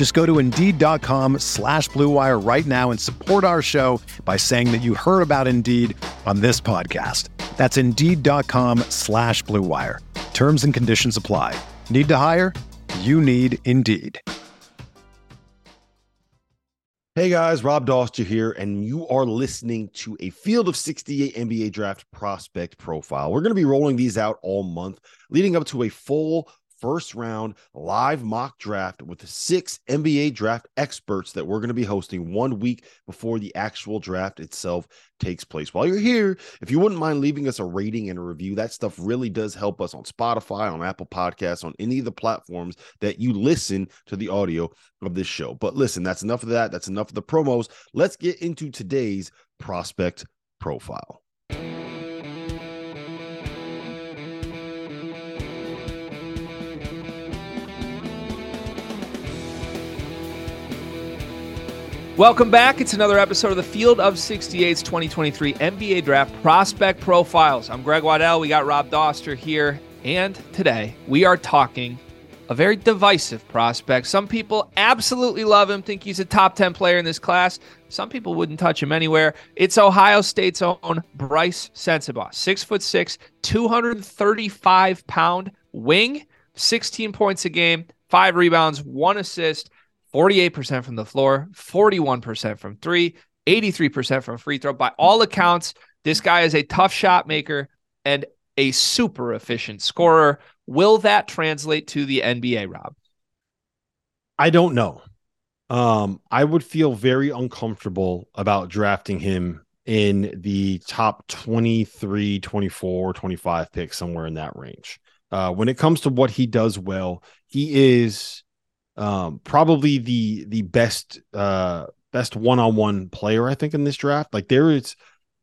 Just go to Indeed.com slash BlueWire right now and support our show by saying that you heard about Indeed on this podcast. That's Indeed.com slash BlueWire. Terms and conditions apply. Need to hire? You need Indeed. Hey guys, Rob Dauster here, and you are listening to a Field of 68 NBA Draft Prospect Profile. We're going to be rolling these out all month, leading up to a full first round live mock draft with six NBA draft experts that we're going to be hosting one week before the actual draft itself takes place. While you're here, if you wouldn't mind leaving us a rating and a review, that stuff really does help us on Spotify, on Apple Podcasts, on any of the platforms that you listen to the audio of this show. But listen, that's enough of that. That's enough of the promos. Let's get into today's prospect profile. Welcome back. It's another episode of the Field of 68's 2023 NBA Draft Prospect Profiles. I'm Greg Waddell. We got Rob Dauster here. And today we are talking a very divisive prospect. Some people absolutely love him, think he's a top 10 player in this class. Some people wouldn't touch him anywhere. It's Ohio State's own Brice Sensabaugh, six foot six, 235 pound wing, 16 points a game, five rebounds, one assist. 48% from the floor, 41% from three, 83% from free throw. By all accounts, this guy is a tough shot maker and a super efficient scorer. Will that translate to the NBA, Rob? I don't know. Um, I would feel very uncomfortable about drafting him in the top 23, 24, 25 picks, somewhere in that range. Uh, when it comes to what he does well, he is um, probably the the best uh, best one-on-one player I think in this draft. Like there is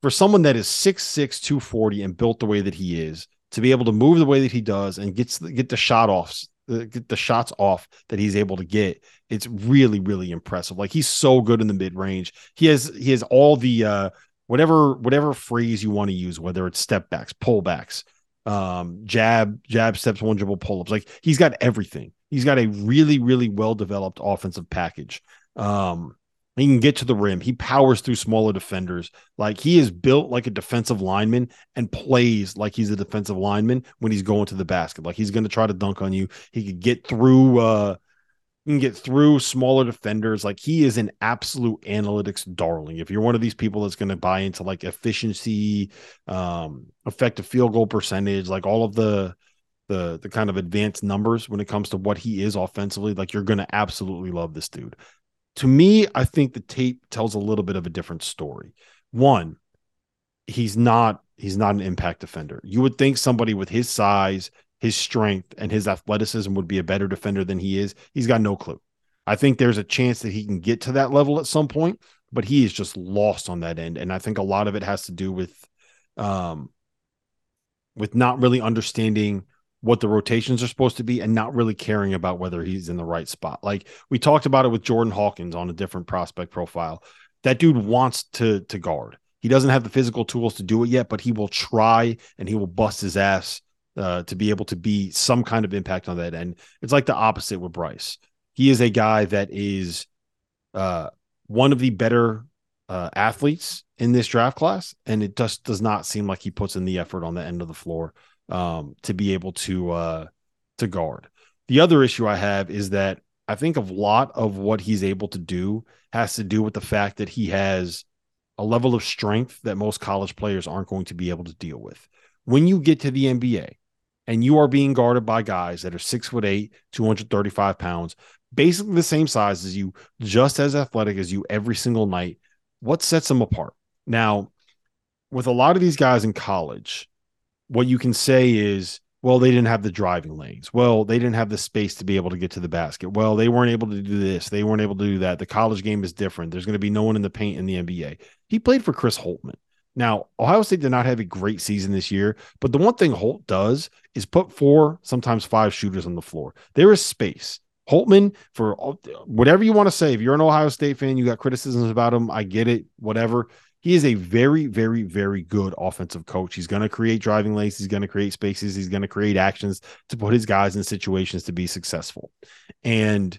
for someone that is 6'6, 240 and built the way that he is, to be able to move the way that he does and gets get the shot offs, get the shots off that he's able to get. It's really really impressive. Like he's so good in the mid range. He has he has all the uh whatever whatever phrase you want to use, whether it's step backs, pullbacks, um, jab, jab steps, one dribble pull ups. Like he's got everything. He's got a really, really well developed offensive package. Um, he can get to the rim. He powers through smaller defenders. Like he is built like a defensive lineman and plays like he's a defensive lineman when he's going to the basket. Like he's going to try to dunk on you. He could get through. Uh, he can get through smaller defenders. Like he is an absolute analytics darling. If you're one of these people that's going to buy into like efficiency, um, effective field goal percentage, like all of the the the kind of advanced numbers when it comes to what he is offensively, like you're going to absolutely love this dude. To me, I think the tape tells a little bit of a different story. One, he's not he's not an impact defender. You would think somebody with his size, his strength, and his athleticism would be a better defender than he is. He's got no clue. I think there's a chance that he can get to that level at some point, but he is just lost on that end. And I think a lot of it has to do with um with not really understanding what the rotations are supposed to be and not really caring about whether he's in the right spot. Like we talked about it with Jordan Hawkins on a different prospect profile. That dude wants to to guard. He doesn't have the physical tools to do it yet, but he will try and he will bust his ass uh, to be able to be some kind of impact on that end. It's like the opposite with Brice. He is a guy that is uh, one of the better uh, athletes in this draft class, and it just does not seem like he puts in the effort on the end of the floor um, to be able to uh, to guard. The other issue I have is that I think a lot of what he's able to do has to do with the fact that he has a level of strength that most college players aren't going to be able to deal with. when you get to the NBA and you are being guarded by guys that are six foot eight, 235 pounds, basically the same size as you, just as athletic as you every single night, what sets them apart? Now, with a lot of these guys in college, what you can say is, well, they didn't have the driving lanes. Well, they didn't have the space to be able to get to the basket. Well, they weren't able to do this. They weren't able to do that. The college game is different. There's going to be no one in the paint in the NBA. He played for Chris Holtmann. Now, Ohio State did not have a great season this year, but the one thing Holt does is put four, sometimes five shooters on the floor. There is space. Holtmann, for whatever you want to say, if you're an Ohio State fan, you got criticisms about him. I get it, whatever. He is a very, very, very good offensive coach. He's going to create driving lanes. He's going to create spaces. He's going to create actions to put his guys in situations to be successful. And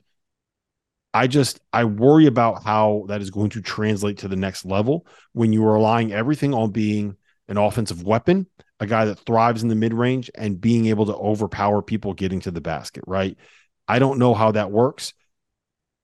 I just I worry about how that is going to translate to the next level when you are relying everything on being an offensive weapon, a guy that thrives in the mid range, and being able to overpower people getting to the basket. Right? I don't know how that works.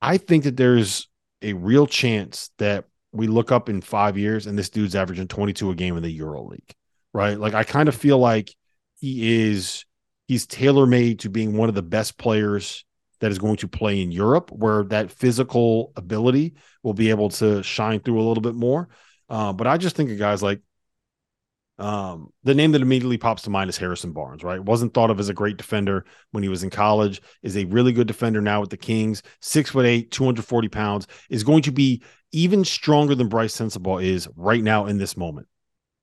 I think that there's a real chance that we look up in five years and this dude's averaging 22 a game in the Euro League, right? Like I kind of feel like he is he's tailor made to being one of the best players that is going to play in Europe, where that physical ability will be able to shine through a little bit more. Uh, but I just think of guys like um, the name that immediately pops to mind is Harrison Barnes, right? Wasn't thought of as a great defender when he was in college, is a really good defender now with the Kings, six foot eight, 240 pounds, is going to be even stronger than Brice Sensabaugh is right now in this moment.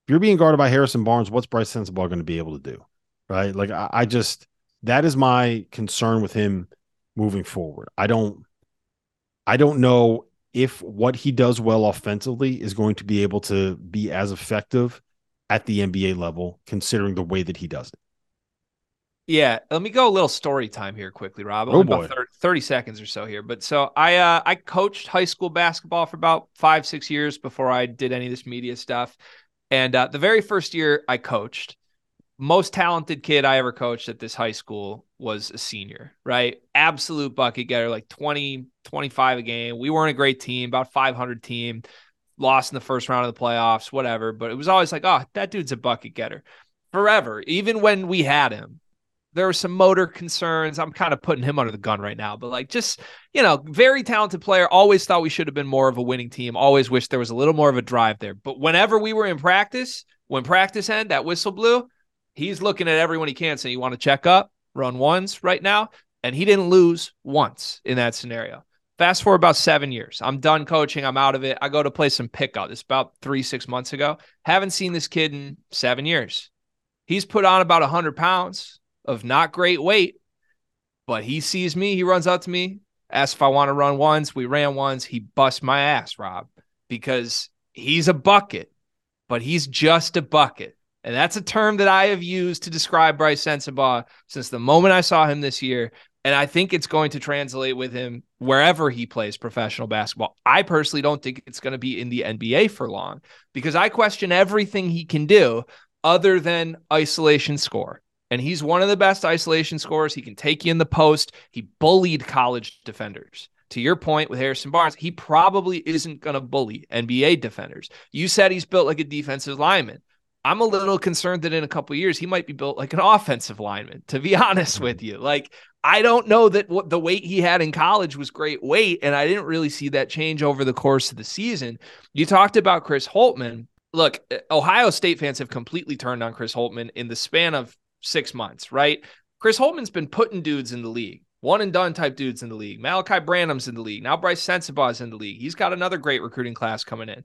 If you're being guarded by Harrison Barnes, what's Brice Sensabaugh going to be able to do? Right. Like, I, I just, that is my concern with him moving forward. I don't, I don't know if what he does well offensively is going to be able to be as effective at the NBA level, considering the way that he does it. Yeah, let me go a little story time here quickly, Rob. oh boy. 30, 30, seconds or so here. But so I uh, I coached high school basketball for about five six years before I did any of this media stuff. And uh, the very first year I coached, most talented kid I ever coached at this high school was a senior, right? Absolute bucket getter, like 20, 25 a game. We weren't a great team, about 500 team, lost in the first round of the playoffs, whatever. But it was always like, oh, that dude's a bucket getter forever. Even when we had him, there were some motor concerns. I'm kind of putting him under the gun right now, but like just, you know, very talented player. Always thought we should have been more of a winning team. Always wished there was a little more of a drive there. But whenever we were in practice, when practice end, that whistle blew, he's looking at everyone he can saying, You want to check up, run ones right now? And he didn't lose once in that scenario. Fast forward about seven years. I'm done coaching. I'm out of it. I go to play some pickup. It's about three, six months ago. Haven't seen this kid in seven years. He's put on about 100 pounds of not great weight, but he sees me, he runs out to me, asks if I want to run ones. We ran ones. He busts my ass, Rob, because he's a bucket, but he's just a bucket. And that's a term that I have used to describe Brice Sensabaugh since the moment I saw him this year. And I think it's going to translate with him wherever he plays professional basketball. I personally don't think it's going to be in the NBA for long because I question everything he can do other than isolation score and he's one of the best isolation scorers. He can take you in the post. He bullied college defenders. To your point with Harrison Barnes, he probably isn't going to bully NBA defenders. You said he's built like a defensive lineman. I'm a little concerned that in a couple years he might be built like an offensive lineman. To be honest with you, like I don't know that what the weight he had in college was great weight, and I didn't really see that change over the course of the season. You talked about Chris Holtmann. Look, eh, Ohio State fans have completely turned on Chris Holtmann in the span of six months, right? Chris Holtmann's been putting dudes in the league, one and done type dudes in the league. Malaki Branham's in the league. Now Brice Sensabaugh's in the league. He's got another great recruiting class coming in.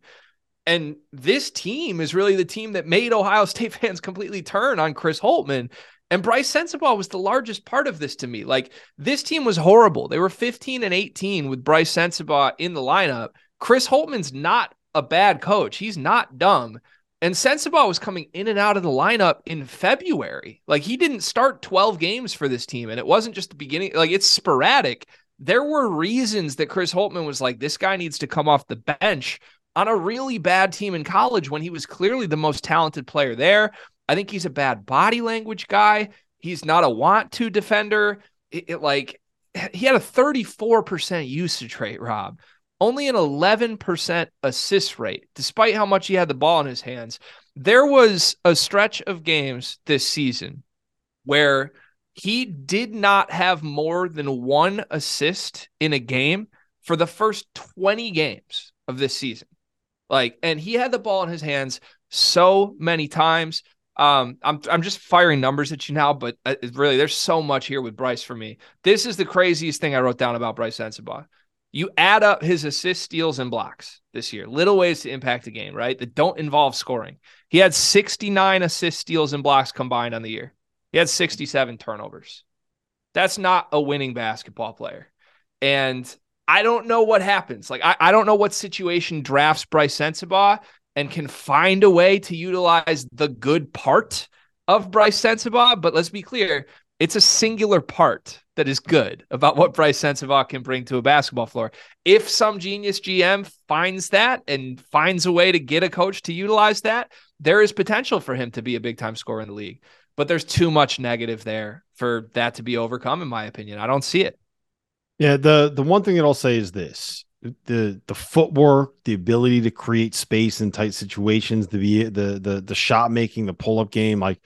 And this team is really the team that made Ohio State fans completely turn on Chris Holtmann. And Brice Sensabaugh was the largest part of this to me. Like this team was horrible. They were 15 and 18 with Brice Sensabaugh in the lineup. Chris Holtmann's not a bad coach. He's not dumb. And Sensabaugh was coming in and out of the lineup in February. Like he didn't start 12 games for this team. And it wasn't just the beginning, like it's sporadic. There were reasons that Chris Holtmann was like, this guy needs to come off the bench on a really bad team in college when he was clearly the most talented player there. I think he's a bad body language guy. He's not a want to defender. It, it like he had a 34% usage rate, Rob only an 11% assist rate, despite how much he had the ball in his hands. there was a stretch of games this season where he did not have more than one assist in a game for the first 20 games of this season. Like, and he had the ball in his hands so many times. Um, I'm I'm just firing numbers at you now, but uh, really, there's so much here with Brice for me. This is the craziest thing I wrote down about Brice Sensabaugh. You add up his assists, steals, and blocks this year. Little ways to impact the game, right? That don't involve scoring. He had 69 assists, steals, and blocks combined on the year. He had 67 turnovers. That's not a winning basketball player. And I don't know what happens. Like, I, I don't know what situation drafts Brice Sensabaugh and can find a way to utilize the good part of Brice Sensabaugh. But let's be clear, it's a singular part that is good about what Brice Sensabaugh can bring to a basketball floor. If some genius GM finds that and finds a way to get a coach to utilize that, there is potential for him to be a big time scorer in the league. But there's too much negative there for that to be overcome, in my opinion. I don't see it. Yeah, the the one thing that I'll say is this: the the footwork, the ability to create space in tight situations, the the the the shot making, the pull up game. Like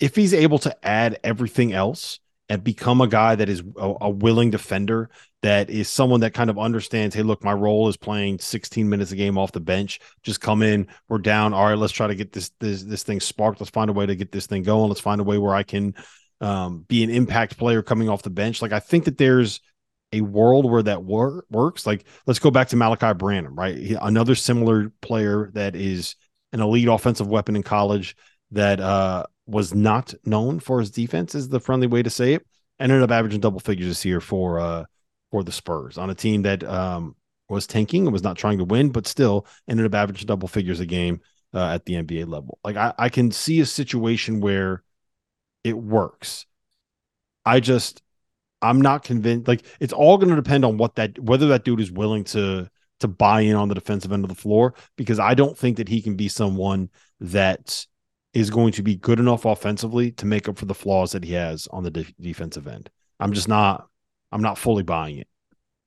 if he's able to add everything else and become a guy that is a, a, willing defender, that is someone that kind of understands, hey, look, my role is playing 16 minutes a game off the bench. Just come in, we're down. All right, let's try to get this this this thing sparked. Let's find a way to get this thing going. Let's find a way where I can um, be an impact player coming off the bench. Like I think that there's a world where that wor- works. Like let's go back to Malaki Branham, right? He, another similar player that is an elite offensive weapon in college that uh, was not known for his defense, is the friendly way to say it. Ended up averaging double figures this year for uh, for the Spurs on a team that um, was tanking and was not trying to win, but still ended up averaging double figures a game uh, at the NBA level. Like I, I can see a situation where it works. I just I'm not convinced. Like it's all going to depend on what that whether that dude is willing to to buy in on the defensive end of the floor because I don't think that he can be someone that is going to be good enough offensively to make up for the flaws that he has on the de- defensive end. I'm just not I'm not fully buying it.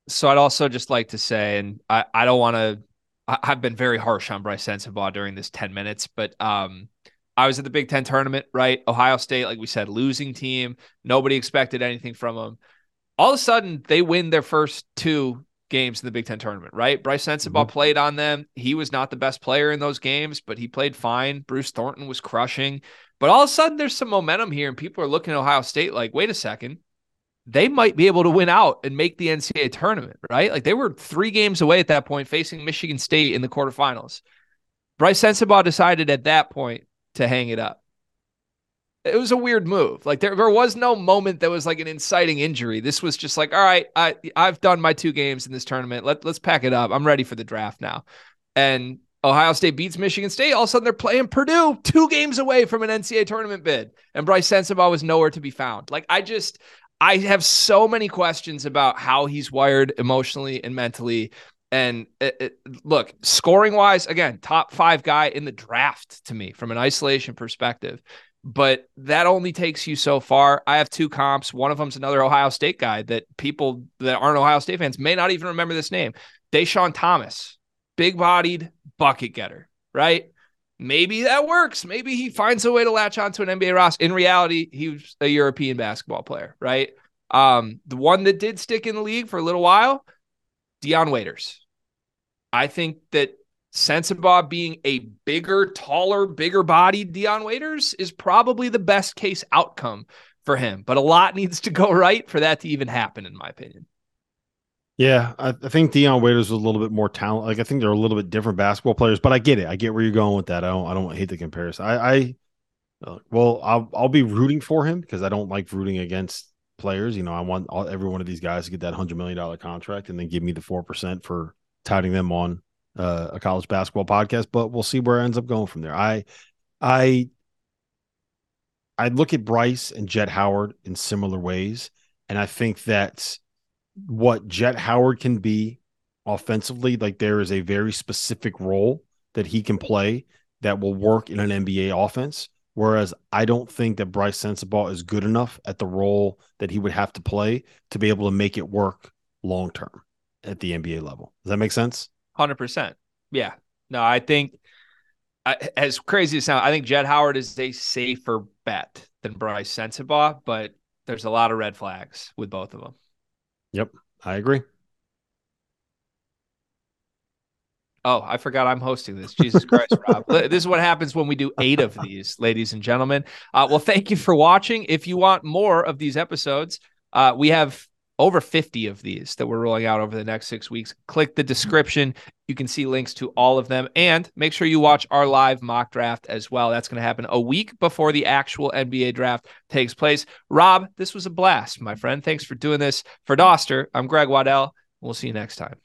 So I'd also just like to say, and I, I don't want to I've been very harsh on Brice Sensabaugh during this 10 minutes, but um I was at the Big Ten tournament, right? Ohio State, like we said, losing team. Nobody expected anything from them. All of a sudden, they win their first two games in the Big Ten tournament, right? Brice Sensabaugh mm-hmm. played on them. He was not the best player in those games, but he played fine. Bruce Thornton was crushing. But all of a sudden, there's some momentum here, and people are looking at Ohio State like, wait a second. They might be able to win out and make the NCAA tournament, right? Like they were three games away at that point, facing Michigan State in the quarterfinals. Brice Sensabaugh decided at that point to hang it up. It was a weird move. Like there, there was no moment that was like an inciting injury. This was just like, all right, I I've done my two games in this tournament. Let let's pack it up. I'm ready for the draft now. And Ohio State beats Michigan State. All of a sudden, they're playing Purdue, two games away from an NCAA tournament bid, and Brice Sensabaugh was nowhere to be found. Like I just, I have so many questions about how he's wired emotionally and mentally. And it, it, look, scoring wise, again, top five guy in the draft to me from an isolation perspective. But that only takes you so far. I have two comps. One of them's another Ohio State guy that people that aren't Ohio State fans may not even remember this name. Deshaun Thomas, big bodied bucket getter, right? Maybe that works. Maybe he finds a way to latch onto an NBA roster. In reality, he was a European basketball player, right? Um, the one that did stick in the league for a little while, Dion Waiters. I think that Sensabaugh being a bigger, taller, bigger bodied Dion Waiters is probably the best case outcome for him. But a lot needs to go right for that to even happen, in my opinion. Yeah, I, I think Dion Waiters was a little bit more talent. Like I think they're a little bit different basketball players, but I get it. I get where you're going with that. I don't. I don't hate the comparison. I, I uh, well, I'll I'll be rooting for him because I don't like rooting against players. You know, I want all, every one of these guys to get that hundred million dollar contract and then give me the four percent for touting them on uh, a college basketball podcast, but we'll see where it ends up going from there. I, I, I look at Brice and Jett Howard in similar ways, and I think that what Jett Howard can be offensively, like there is a very specific role that he can play that will work in an NBA offense. Whereas I don't think that Brice Sensabaugh is good enough at the role that he would have to play to be able to make it work long term at the NBA level. Does that make sense? Hundred percent. Yeah. No, I think as crazy as sound, I think Jett Howard is a safer bet than Brice Sensabaugh, but there's a lot of red flags with both of them. Yep, I agree. Oh, I forgot I'm hosting this. Jesus Christ, Rob. this is what happens when we do eight of these, ladies and gentlemen. Uh, well, thank you for watching. If you want more of these episodes, uh, we have over 50 of these that we're rolling out over the next six weeks. Click the description. You can see links to all of them. And make sure you watch our live mock draft as well. That's going to happen a week before the actual NBA draft takes place. Rob, this was a blast, my friend. Thanks for doing this. For Dauster, I'm Greg Waddell. We'll see you next time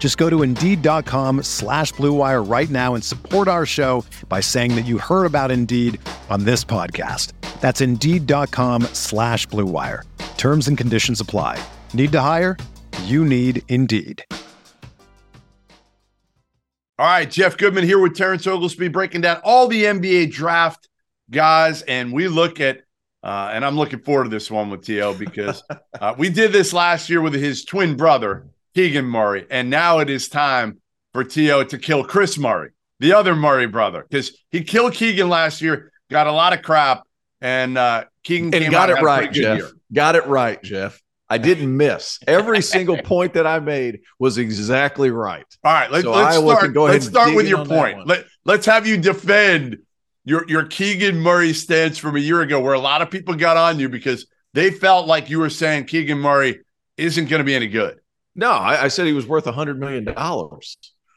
Just go to Indeed.com slash BlueWire right now and support our show by saying that you heard about Indeed on this podcast. That's Indeed.com slash BlueWire. Terms and conditions apply. Need to hire? You need Indeed. All right, Jeff Goodman here with Terrence Oglesby breaking down all the NBA draft guys. And we look at, uh, and I'm looking forward to this one with T.O. because uh, we did this last year with his twin brother. Keegan Murray. And now it is time for T.O. to kill Kris Murray, the other Murray brother, because he killed Keegan last year, got a lot of crap, and uh, Keegan and got it right, Jeff. Year. Got it right, Jeff. I didn't miss. Every single point that I made was exactly right. All right, let, so let's Iowa start. let's start with your point. Let, let's have you defend your your Keegan Murray stance from a year ago, where a lot of people got on you because they felt like you were saying Keegan Murray isn't going to be any good. No, I, I said he was worth a hundred million dollars.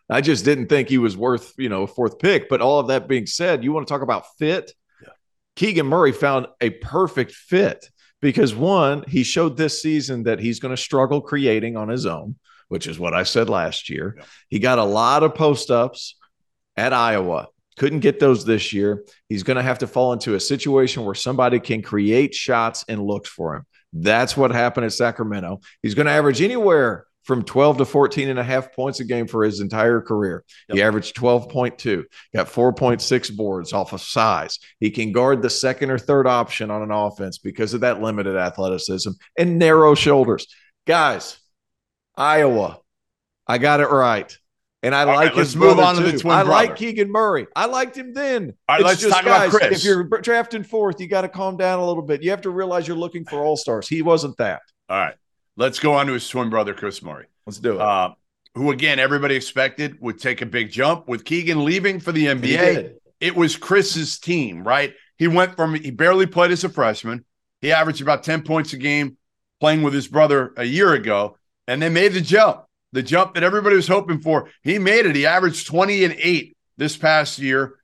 I just didn't think he was worth, you know, a fourth pick. But all of that being said, you want to talk about fit? Yeah. Keegan Murray found a perfect fit because one, he showed this season that he's going to struggle creating on his own, which is what I said last year. Yeah. He got a lot of post ups at Iowa. Couldn't get those this year. He's going to have to fall into a situation where somebody can create shots and looks for him. That's what happened at Sacramento. He's going to average anywhere from 12 to 14 and a half points a game for his entire career. Yep. He averaged 12.2, got 4.6 boards off of size. He can guard the second or third option on an offense because of that limited athleticism and narrow shoulders. Guys, Iowa, I got it right. And I All like right, his move on too. to the twin I brother. like Keegan Murray. I liked him then. All right, let's just, talk guys, about Kris. If you're drafting fourth, you got to calm down a little bit. You have to realize you're looking for all stars. He wasn't that. All right. Let's go on to his twin brother, Kris Murray. Let's do it. Uh, who again everybody expected would take a big jump with Keegan leaving for the NBA. It was Kris's team, right? He went from he barely played as a freshman. He averaged about 10 points a game playing with his brother a year ago, and they made the jump. The jump that everybody was hoping for. He made it. He averaged 20 and 8 this past year.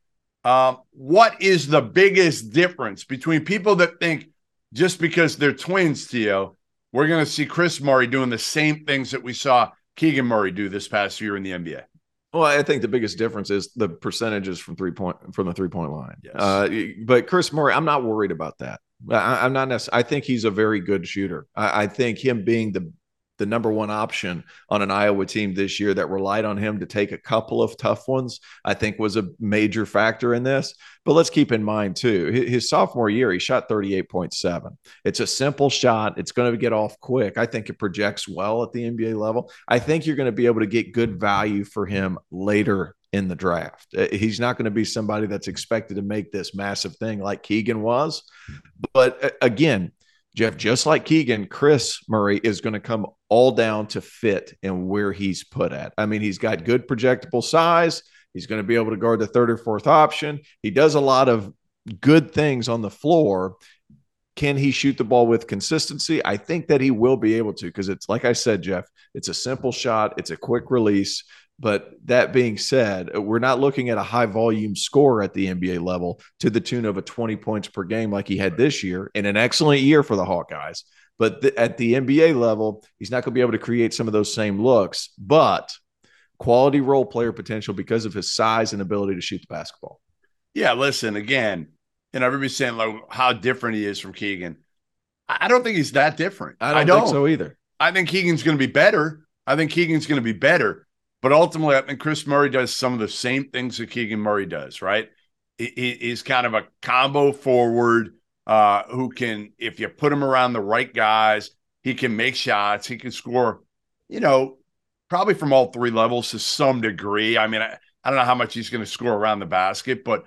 Um, what is the biggest difference between people that think just because they're twins, T.O., we're going to see Kris Murray doing the same things that we saw Keegan Murray do this past year in the NBA. Well, I think the biggest difference is the percentages from three point from the three point line. Yes. Uh, but Kris Murray, I'm not worried about that. I, am not necessarily. I think he's a very good shooter. I, I, think him being the the number one option on an Iowa team this year that relied on him to take a couple of tough ones, I think was a major factor in this. But let's keep in mind, too, his sophomore year, he shot 38.7. It's a simple shot. It's going to get off quick. I think it projects well at the NBA level. I think you're going to be able to get good value for him later in the draft. Uh, he's not going to be somebody that's expected to make this massive thing like Keegan was. But uh, again, Jeff, just like Keegan, Kris Murray is going to come all down to fit and where he's put at. I mean, he's got good projectable size. He's going to be able to guard the third or fourth option. He does a lot of good things on the floor. Can he shoot the ball with consistency? I think that he will be able to because it's like I said, Jeff, it's a simple shot, it's a quick release. But that being said, we're not looking at a high volume score at the NBA level to the tune of a 20 points per game like he had this year in an excellent year for the Hawkeyes. But th- at the NBA level, he's not going to be able to create some of those same looks, but quality role player potential because of his size and ability to shoot the basketball. Yeah, listen, again, and everybody's saying like how different he is from Keegan. I don't think he's that different. I don't, I don't. think so either. I think Keegan's going to be better. I think Keegan's going to be better. But ultimately, I think Kris Murray does some of the same things that Keegan Murray does, right? He, he's kind of a combo forward uh, who can, if you put him around the right guys, he can make shots. He can score, you know, probably from all three levels to some degree. I mean, I, I don't know how much he's going to score around the basket, but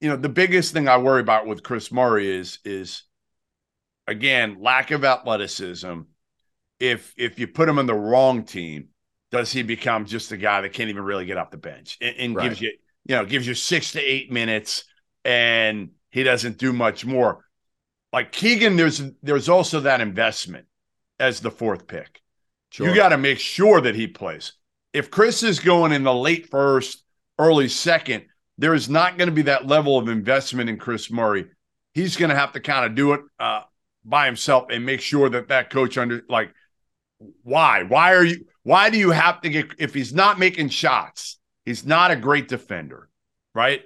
you know, the biggest thing I worry about with Kris Murray is is again lack of athleticism. If if you put him on the wrong team, does he become just a guy that can't even really get off the bench and, and right. gives you, you know, gives you six to eight minutes and he doesn't do much more. Like Keegan, there's there's also that investment as the fourth pick. Sure. You got to make sure that he plays. If Kris is going in the late first, early second, there is not going to be that level of investment in Kris Murray. He's going to have to kind of do it uh, by himself and make sure that that coach under like why why are you why do you have to get if he's not making shots? He's not a great defender, right?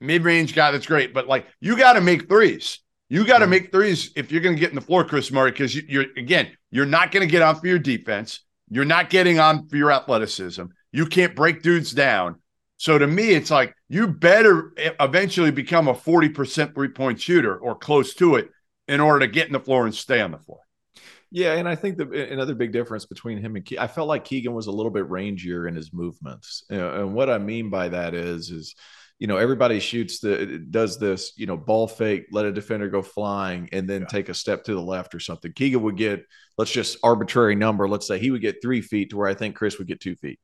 Mid-range guy, that's great, but like you got to make threes. You got to mm-hmm. make threes if you're going to get in the floor, Kris Murray, because you, are again, you're not going to get on for your defense. You're not getting on for your athleticism. You can't break dudes down. So to me, it's like you better eventually become a 40% three point shooter or close to it in order to get in the floor and stay on the floor. Yeah, and I think the another big difference between him and Ke- I felt like Keegan was a little bit rangier in his movements, and what I mean by that is is you know everybody shoots the does this you know ball fake let a defender go flying and then yeah. take a step to the left or something. Keegan would get let's just arbitrary number let's say he would get three feet to where i think Kris would get two feet.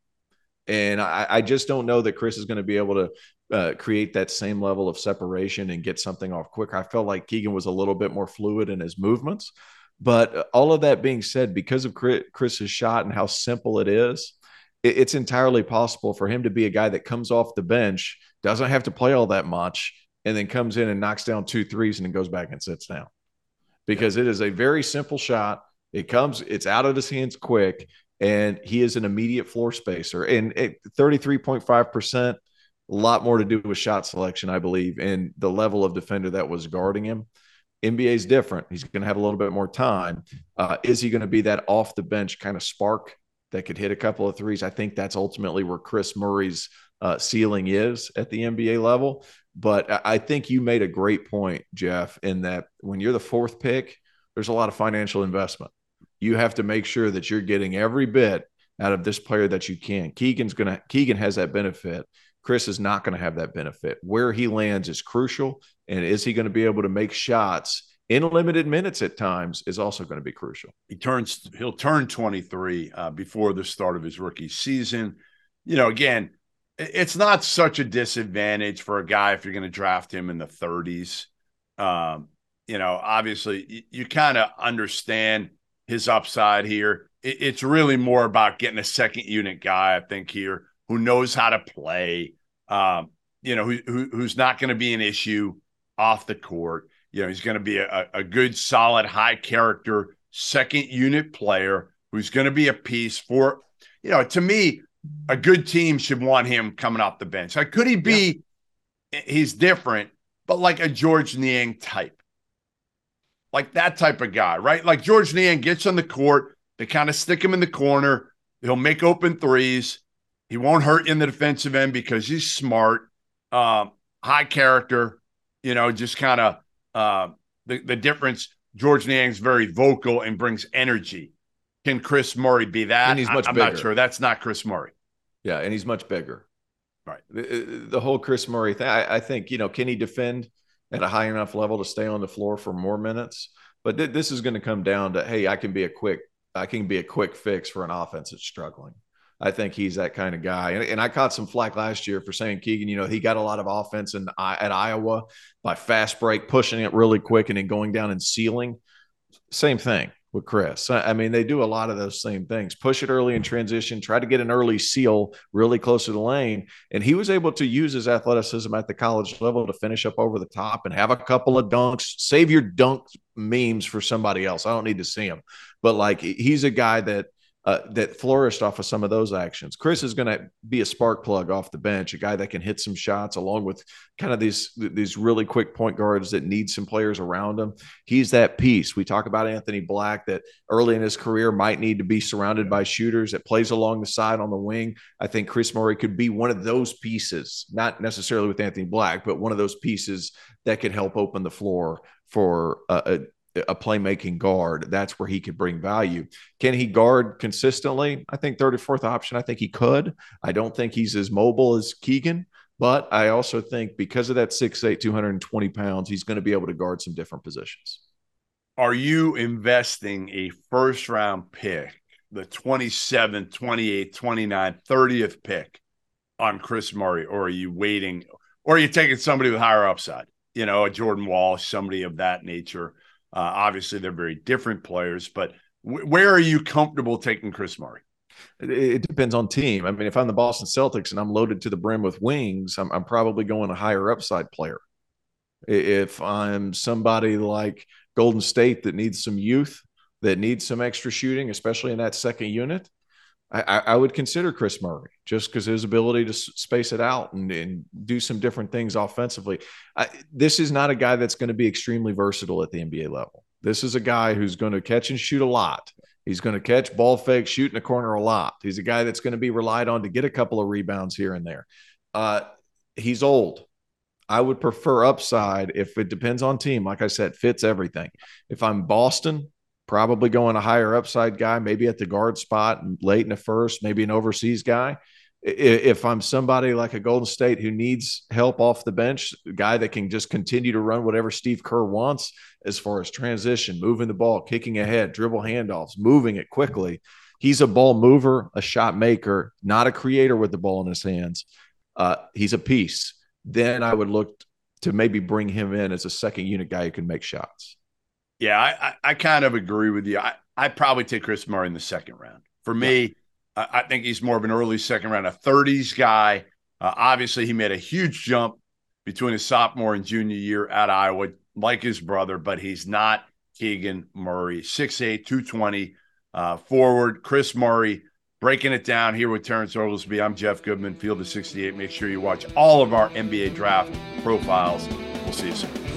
And i, I just don't know that Kris is going to be able to uh, create that same level of separation and get something off quick i felt like keegan was a little bit more fluid in his movements but uh, all of that being said, because of Kris's shot and how simple it is, it's entirely possible for him to be a guy that comes off the bench, doesn't have to play all that much, and then comes in and knocks down two threes and then goes back and sits down. Because it is a very simple shot. It comes, it's out of his hands quick, and he is an immediate floor spacer. And 33.5%, a lot more to do with shot selection, I believe, and the level of defender that was guarding him. NBA is different. He's going to have a little bit more time. Uh, is he going to be that off the bench kind of spark that could hit a couple of threes? I think that's ultimately where Kris Murray's uh, ceiling is at the NBA level. But I think you made a great point, Jeff, in that when you're the fourth pick, there's a lot of financial investment. You have to make sure that you're getting every bit out of this player that you can. Keegan's going to Keegan has that benefit. Kris is not going to have that benefit. Where he lands is crucial. And is he going to be able to make shots in limited minutes at times is also going to be crucial. He turns, he'll turn 23 uh, before the start of his rookie season. You know, again, it's not such a disadvantage for a guy if you're going to draft him in the 30s. Um, you know, obviously, you, you kind of understand his upside here. It, it's really more about getting a second unit guy, I think, here who knows how to play, um, you know, who, who who's not going to be an issue off the court. You know, he's going to be a, a good, solid, high character second unit player who's going to be a piece for, you know, to me, a good team should want him coming off the bench. Like, could he be? Yeah. He's different, but like a George Niang type, like that type of guy, right? Like George Niang gets on the court, They kind of stick him in the corner. He'll make open threes. He won't hurt in the defensive end because he's smart, um, high character. You know, just kind of uh, the the difference. George Niang's very vocal and brings energy. Can Kris Murray be that? And he's much I, am bigger. not sure. That's not Kris Murray. Yeah, and he's much bigger. Right. The, the whole Kris Murray thing. I, I, think you know, can he defend at a high enough level to stay on the floor for more minutes? But th- this is going to come down to hey, I can be a quick, I can be a quick fix for an offense that's struggling. I think he's that kind of guy. And, and, I caught some flack last year for saying Keegan, you know, he got a lot of offense in, at Iowa by fast break, pushing it really quick and then going down and sealing. Same thing with Kris. I mean, they do a lot of those same things. Push it early in transition, try to get an early seal really close to the lane. And he was able to use his athleticism at the college level to finish up over the top and have a couple of dunks. Save your dunk memes for somebody else. I don't need to see him. But like he's a guy that – uh, that flourished off of some of those actions. Kris is going to be a spark plug off the bench, a guy that can hit some shots, along with kind of these these really quick point guards that need some players around him. He's that piece. We talk about Anthony Black that early in his career might need to be surrounded by shooters that plays along the side on the wing. I think Kris Murray could be one of those pieces, not necessarily with Anthony Black, but one of those pieces that could help open the floor for a, a playmaking guard. That's where he could bring value. Can he guard consistently? I think 34th option. I think he could. I don't think he's as mobile as Keegan, but I also think because of that 6'8, 220 pounds, he's going to be able to guard some different positions. Are you investing a first round pick, the 27th, 28th, 29th, 30th pick on Kris Murray, or are you waiting, or are you taking somebody with higher upside? You know, a Jordan Wall, somebody of that nature uh, obviously, they're very different players, but w- where are you comfortable taking Kris Murray? It, depends on team. I mean, if I'm the Boston Celtics and I'm loaded to the brim with wings, I'm, I'm probably going a higher upside player. If I'm somebody like Golden State that needs some youth, that needs some extra shooting, especially in that second unit, I, I would consider Kris Murray just because his ability to space it out and, and do some different things offensively. I, this is not a guy that's going to be extremely versatile at the NBA level. This is a guy who's going to catch and shoot a lot. He's going to catch ball fake, shoot in the corner a lot. He's a guy that's going to be relied on to get a couple of rebounds here and there. Uh, he's old. I would prefer upside if it depends on team. Like I said, fits everything. If I'm Boston, probably going a higher upside guy, maybe at the guard spot late in the first, maybe an overseas guy. If I'm somebody like a Golden State who needs help off the bench, a guy that can just continue to run whatever Steve Kerr wants as far as transition, moving the ball, kicking ahead, dribble handoffs, moving it quickly. He's a ball mover, a shot maker, not a creator with the ball in his hands. Uh, he's a piece. Then I would look to maybe bring him in as a second unit guy who can make shots. Yeah, I, I, I kind of agree with you. I I probably take Kris Murray in the second round. For me, yeah. I, I, think he's more of an early second round, a 30s guy. Uh, obviously, he made a huge jump between his sophomore and junior year at Iowa, like his brother, but he's not Keegan Murray. 6'8, 220 uh, forward. Kris Murray breaking it down here with Terrence Oglesby. I'm Jeff Goodman, Field of 68. Make sure you watch all of our NBA draft profiles. We'll see you soon.